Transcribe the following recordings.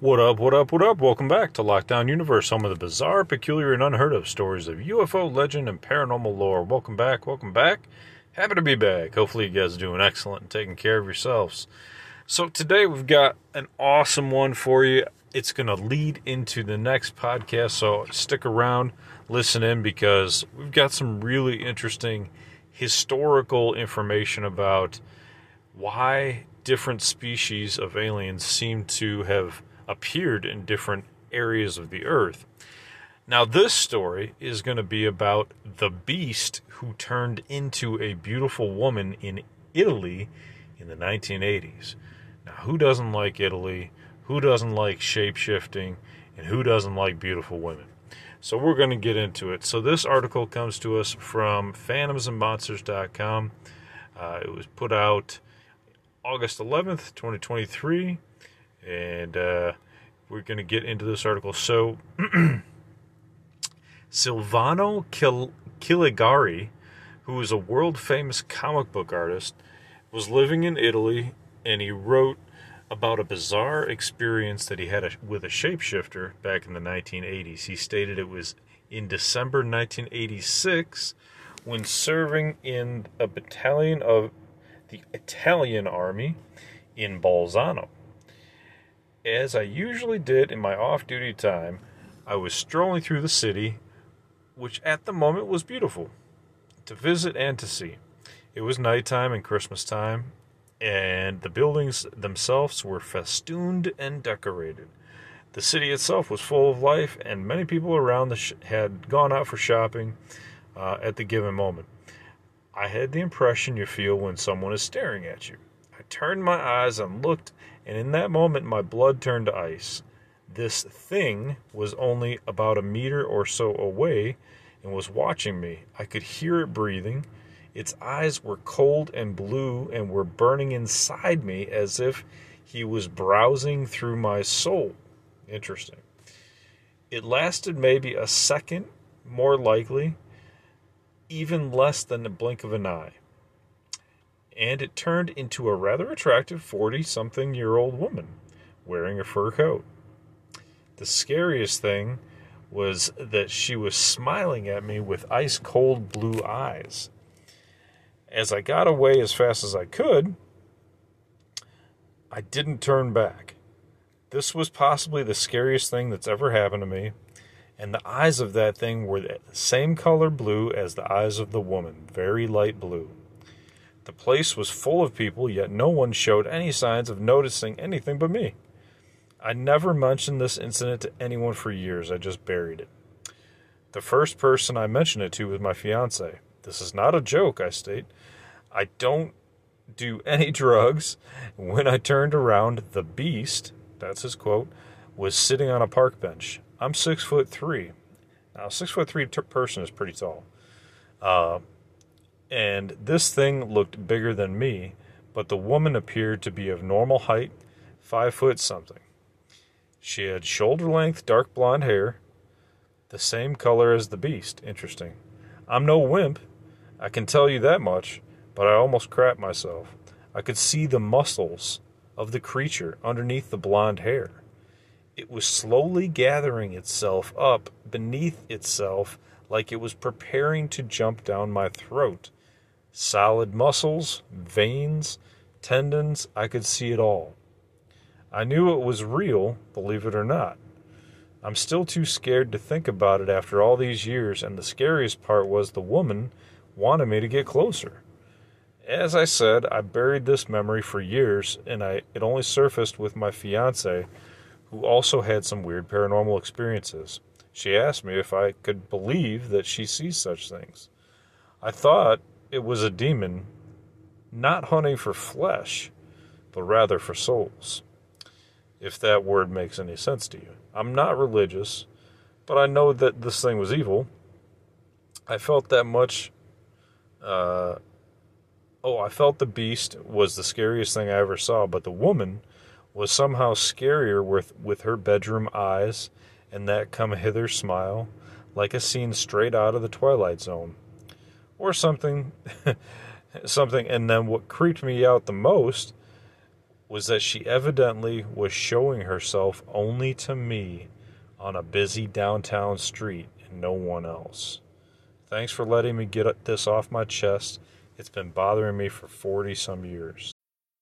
What up, what up, what up? Welcome back to Lockdown Universe, home of the bizarre, peculiar, and unheard of stories of UFO legend and paranormal lore. Welcome back, welcome back. Happy to be back. Hopefully, you guys are doing excellent and taking care of yourselves. So, today we've got an awesome one for you. It's going to lead into the next podcast, so stick around, listen in, because we've got some really interesting historical information about why different species of aliens seem to have appeared in different areas of the earth. Now, this story is going to be about the beast who turned into a beautiful woman in Italy in the 1980s. Now, who doesn't like Italy? Who doesn't like shape shifting? And who doesn't like beautiful women? So, we're going to get into it. So, this article comes to us from phantomsandmonsters.com. Uh, it was put out August 11th, 2023 and uh, we're going to get into this article. So, Silvano Kil- Kiligari, who is a world famous comic book artist, was living in Italy and he wrote about a bizarre experience that he had a, with a shapeshifter back in the 1980s. He stated it was in December 1986 when serving in a battalion of the Italian army in Bolzano. As I usually did in my off duty time, I was strolling through the city, which at the moment was beautiful, to visit and to see. It was nighttime and Christmas time, and the buildings themselves were festooned and decorated. The city itself was full of life, and many people around sh- had gone out for shopping uh, at the given moment. I had the impression you feel when someone is staring at you. I turned my eyes and looked and in that moment my blood turned to ice. This thing was only about a meter or so away and was watching me. I could hear it breathing. Its eyes were cold and blue and were burning inside me as if he was browsing through my soul. Interesting. It lasted maybe a second, more likely, even less than the blink of an eye and it turned into a rather attractive 40 something year old woman wearing a fur coat. The scariest thing was that she was smiling at me with ice cold blue eyes. As I got away as fast as I could, I didn't turn back. This was possibly the scariest thing that's ever happened to me, and the eyes of that thing were the same color blue as the eyes of the woman, very light blue. The place was full of people, yet no one showed any signs of noticing anything but me. I never mentioned this incident to anyone for years, I just buried it. The first person I mentioned it to was my fiance. This is not a joke, I state. I don't do any drugs. When I turned around, the beast, that's his quote, was sitting on a park bench. I'm six foot three. Now, six foot three t- person is pretty tall. Uh, and this thing looked bigger than me, but the woman appeared to be of normal height, five foot something. She had shoulder length dark blonde hair, the same color as the beast. Interesting. I'm no wimp. I can tell you that much, but I almost crapped myself. I could see the muscles of the creature underneath the blonde hair. It was slowly gathering itself up beneath itself like it was preparing to jump down my throat. Solid muscles, veins, tendons, I could see it all. I knew it was real, believe it or not. I'm still too scared to think about it after all these years, and the scariest part was the woman wanted me to get closer. As I said, I buried this memory for years, and I, it only surfaced with my fiance, who also had some weird paranormal experiences. She asked me if I could believe that she sees such things. I thought it was a demon not hunting for flesh, but rather for souls. If that word makes any sense to you. I'm not religious, but I know that this thing was evil. I felt that much. Uh, oh, I felt the beast was the scariest thing I ever saw, but the woman was somehow scarier with, with her bedroom eyes and that come hither smile, like a scene straight out of the Twilight Zone. Or something, something, and then what creeped me out the most was that she evidently was showing herself only to me on a busy downtown street and no one else. Thanks for letting me get this off my chest. It's been bothering me for 40 some years.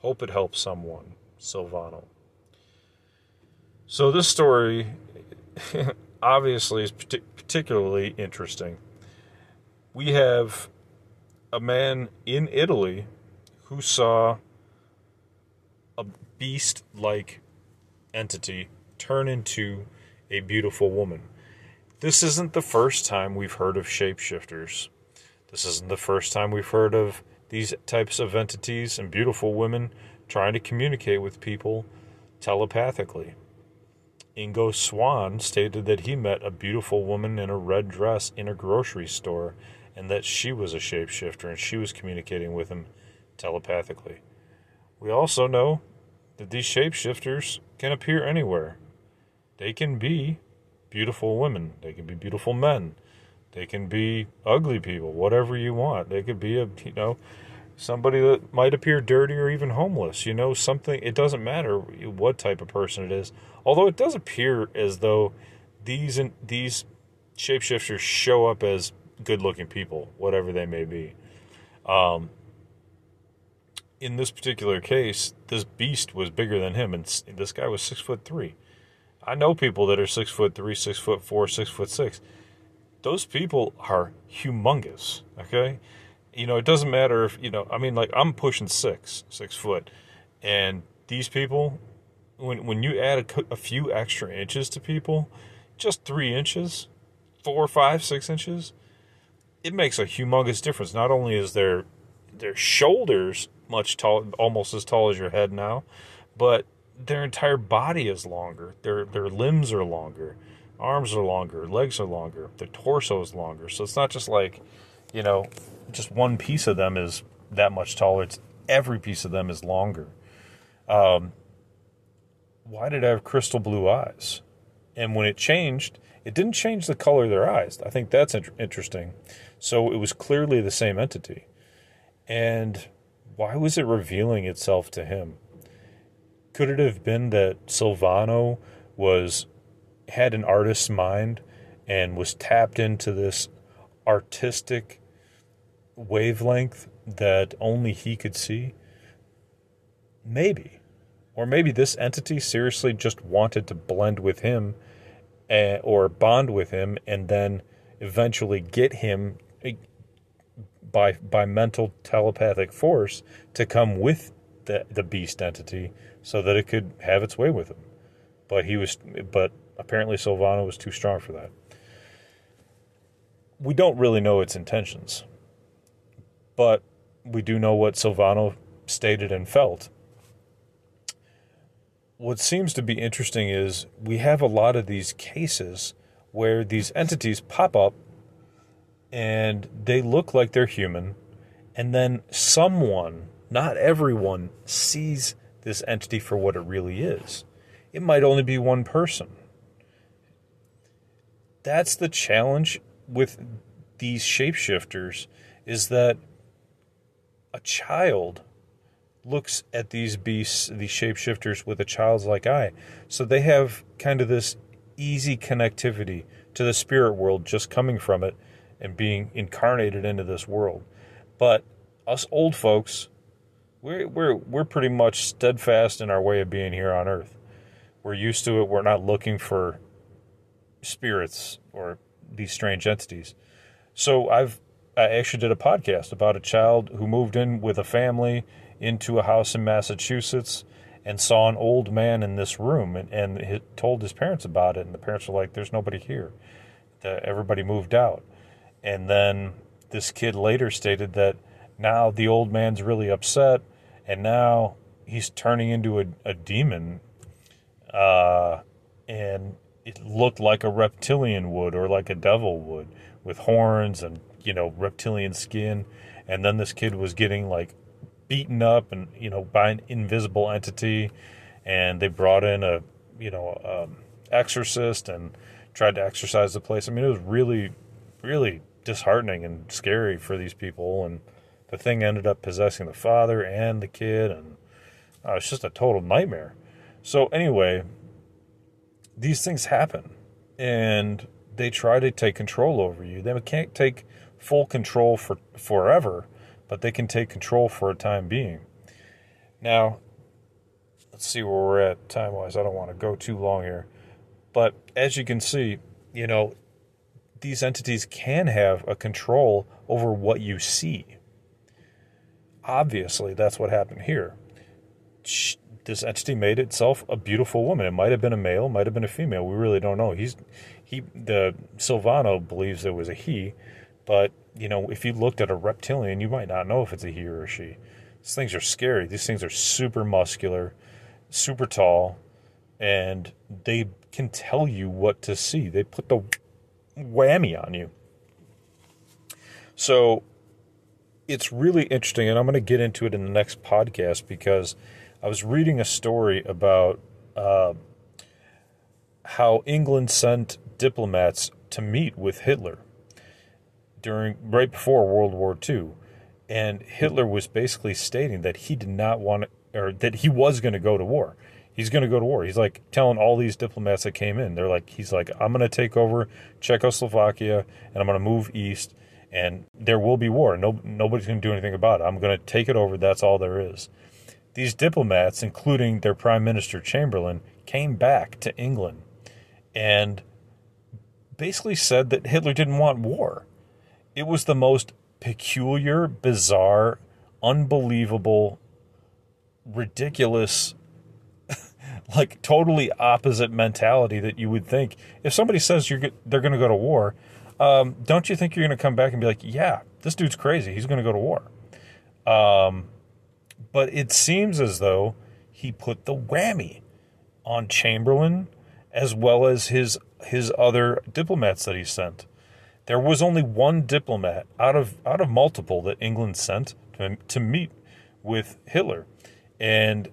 Hope it helps someone. Silvano. So this story obviously is particularly interesting. We have a man in Italy who saw a beast like entity turn into a beautiful woman. This isn't the first time we've heard of shapeshifters. This isn't the first time we've heard of these types of entities and beautiful women trying to communicate with people telepathically. Ingo Swann stated that he met a beautiful woman in a red dress in a grocery store and that she was a shapeshifter and she was communicating with him telepathically. We also know that these shapeshifters can appear anywhere. They can be beautiful women, they can be beautiful men, they can be ugly people, whatever you want. They could be a you know somebody that might appear dirty or even homeless. You know something. It doesn't matter what type of person it is. Although it does appear as though these and these shapeshifters show up as good-looking people, whatever they may be. Um, in this particular case, this beast was bigger than him, and this guy was six foot three. I know people that are six foot three, six foot four, six foot six those people are humongous. Okay, you know it doesn't matter if you know. I mean, like I'm pushing six, six foot, and these people, when when you add a, a few extra inches to people, just three inches, four, five, six inches, it makes a humongous difference. Not only is their their shoulders much tall, almost as tall as your head now, but their entire body is longer. Their their limbs are longer arms are longer, legs are longer, their torso is longer. So it's not just like, you know, just one piece of them is that much taller. It's every piece of them is longer. Um, why did I have crystal blue eyes? And when it changed, it didn't change the color of their eyes. I think that's interesting. So it was clearly the same entity. And why was it revealing itself to him? Could it have been that Silvano was had an artist's mind and was tapped into this artistic wavelength that only he could see? Maybe. Or maybe this entity seriously just wanted to blend with him uh, or bond with him and then eventually get him eh, by by mental telepathic force to come with the the beast entity so that it could have its way with him. But he was but Apparently, Silvano was too strong for that. We don't really know its intentions. but we do know what Silvano stated and felt. What seems to be interesting is we have a lot of these cases where these entities pop up and they look like they're human, and then someone, not everyone, sees this entity for what it really is. It might only be one person. That's the challenge with these shapeshifters is that a child looks at these beasts, these shapeshifters, with a child's like eye. So they have kind of this easy connectivity to the spirit world just coming from it and being incarnated into this world. But us old folks, we're we're we're pretty much steadfast in our way of being here on earth. We're used to it. We're not looking for spirits or these strange entities. So I've I actually did a podcast about a child who moved in with a family into a house in Massachusetts and saw an old man in this room and, and told his parents about it. And the parents were like, There's nobody here. The, everybody moved out. And then this kid later stated that now the old man's really upset and now he's turning into a, a demon. Uh, and it looked like a reptilian would or like a devil would with horns and, you know, reptilian skin. And then this kid was getting like beaten up and, you know, by an invisible entity. And they brought in a, you know, um, exorcist and tried to exorcise the place. I mean, it was really, really disheartening and scary for these people. And the thing ended up possessing the father and the kid, and uh, it's just a total nightmare. So anyway, these things happen, and they try to take control over you. They can't take full control for forever, but they can take control for a time being. Now, let's see where we're at time wise. I don't want to go too long here. But as you can see, you know, these entities can have a control over what you see. Obviously, that's what happened here. This entity made itself a beautiful woman. It might have been a male, might have been a female. We really don't know. He's he the Silvano believes it was a he, but you know, if you looked at a reptilian, you might not know if it's a he or a she. These things are scary. These things are super muscular, super tall, and they can tell you what to see. They put the whammy on you. So it's really interesting, and I'm going to get into it in the next podcast because I was reading a story about uh, how England sent diplomats to meet with Hitler during right before World War II, and Hitler was basically stating that he did not want or that he was going to go to war he's going to go to war. He's like telling all these diplomats that came in, they're like, he's like, I'm going to take over Czechoslovakia and I'm going to move east and there will be war. No, nobody's going to do anything about it. I'm going to take it over. That's all there is. These diplomats, including their prime minister Chamberlain, came back to England and basically said that Hitler didn't want war. It was the most peculiar, bizarre, unbelievable, ridiculous like totally opposite mentality that you would think if somebody says you're they're going to go to war um, don't you think you're going to come back and be like yeah this dude's crazy. He's going to go to war. Um, but it seems as though he put the whammy on chamberlain as well as his his other diplomats that he sent. There was only one diplomat out of out of multiple that england sent to, to meet with hitler. And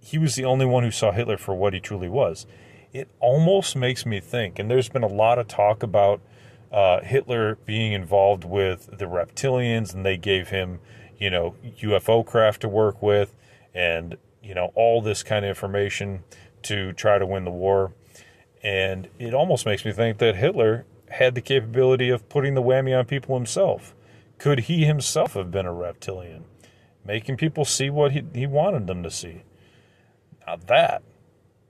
he was the only one who saw Hitler for what he truly was. It almost makes me think, and there's been a lot of talk about uh, Hitler being involved with the reptilians, and they gave him, you know, UFO craft to work with, and you know all this kind of information to try to win the war. And it almost makes me think that Hitler had the capability of putting the whammy on people himself. Could he himself have been a reptilian, making people see what he, he wanted them to see? Now that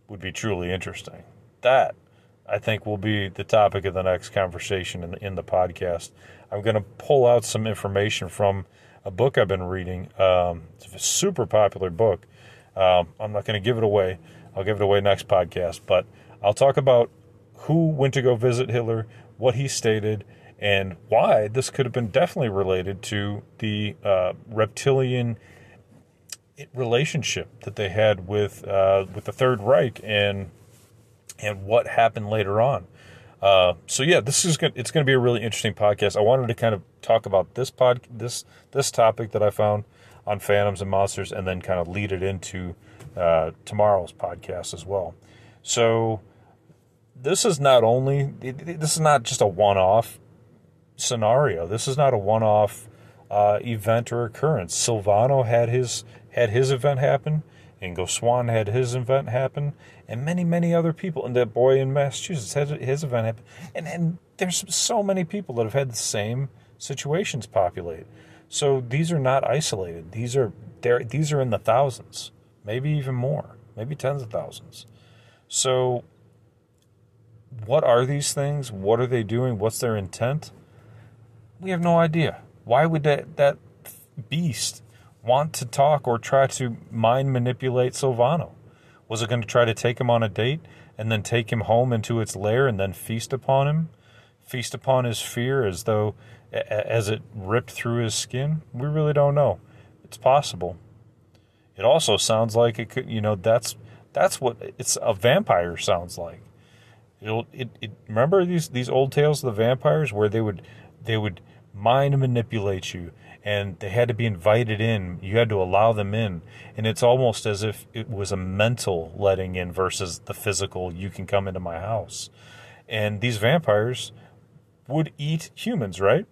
would be truly interesting. That I think will be the topic of the next conversation in the, in the podcast. I'm going to pull out some information from a book I've been reading. Um, it's a super popular book. Um, I'm not going to give it away. I'll give it away next podcast, but I'll talk about who went to go visit Hitler, what he stated, and why this could have been definitely related to the uh, reptilian relationship that they had with uh, with the Third Reich and and what happened later on. Uh, so yeah, this is gonna, it's going to be a really interesting podcast. I wanted to kind of talk about this pod this this topic that I found on phantoms and monsters, and then kind of lead it into uh, tomorrow's podcast as well. So this is not only this is not just a one-off scenario. This is not a one-off uh, event or occurrence. Silvano had his had his event happen. Ingo Swann had his event happen, and many, many other people. And that boy in Massachusetts had his event happen. And, and there's so many people that have had the same situations populate. So these are not isolated. These are there. these are in the thousands, maybe even more, maybe tens of thousands. So what are these things? What are they doing? What's their intent? We have no idea. Why would that that beast want to talk or try to mind manipulate Silvano? Was it going to try to take him on a date and then take him home into its lair and then feast upon him? Feast upon his fear as though as it ripped through his skin? We really don't know. It's possible. It also sounds like it could, you know, that's that's what it's a vampire sounds like. It'll, it, it remember these these old tales of the vampires where they would they would mind manipulate you and they had to be invited in. You had to allow them in. And it's almost as if it was a mental letting in versus the physical, you can come into my house. And these vampires would eat humans, right?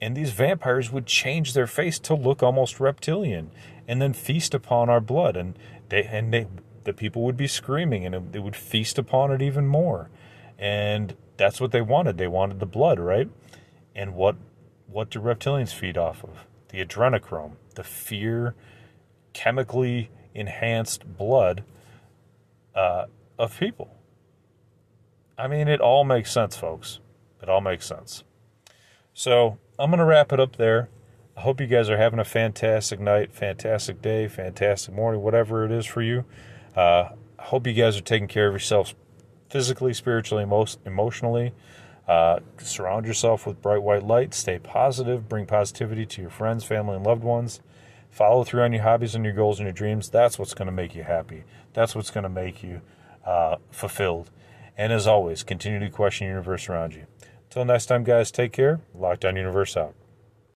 And these vampires would change their face to look almost reptilian and then feast upon our blood. And they, and they, the people would be screaming and they would feast upon it even more. And that's what they wanted. They wanted the blood, right? And what what do reptilians feed off of? The adrenochrome, the fear chemically enhanced blood uh, of people. I mean, it all makes sense, folks. It all makes sense. So I'm going to wrap it up there. I hope you guys are having a fantastic night, fantastic day, fantastic morning, whatever it is for you. Uh, I hope you guys are taking care of yourselves physically, spiritually, most emotionally. Uh, surround yourself with bright white light. Stay positive. Bring positivity to your friends, family, and loved ones. Follow through on your hobbies and your goals and your dreams. That's what's going to make you happy. That's what's going to make you uh, fulfilled. And as always, continue to question the universe around you. Until next time, guys, take care. Lockdown Universe out.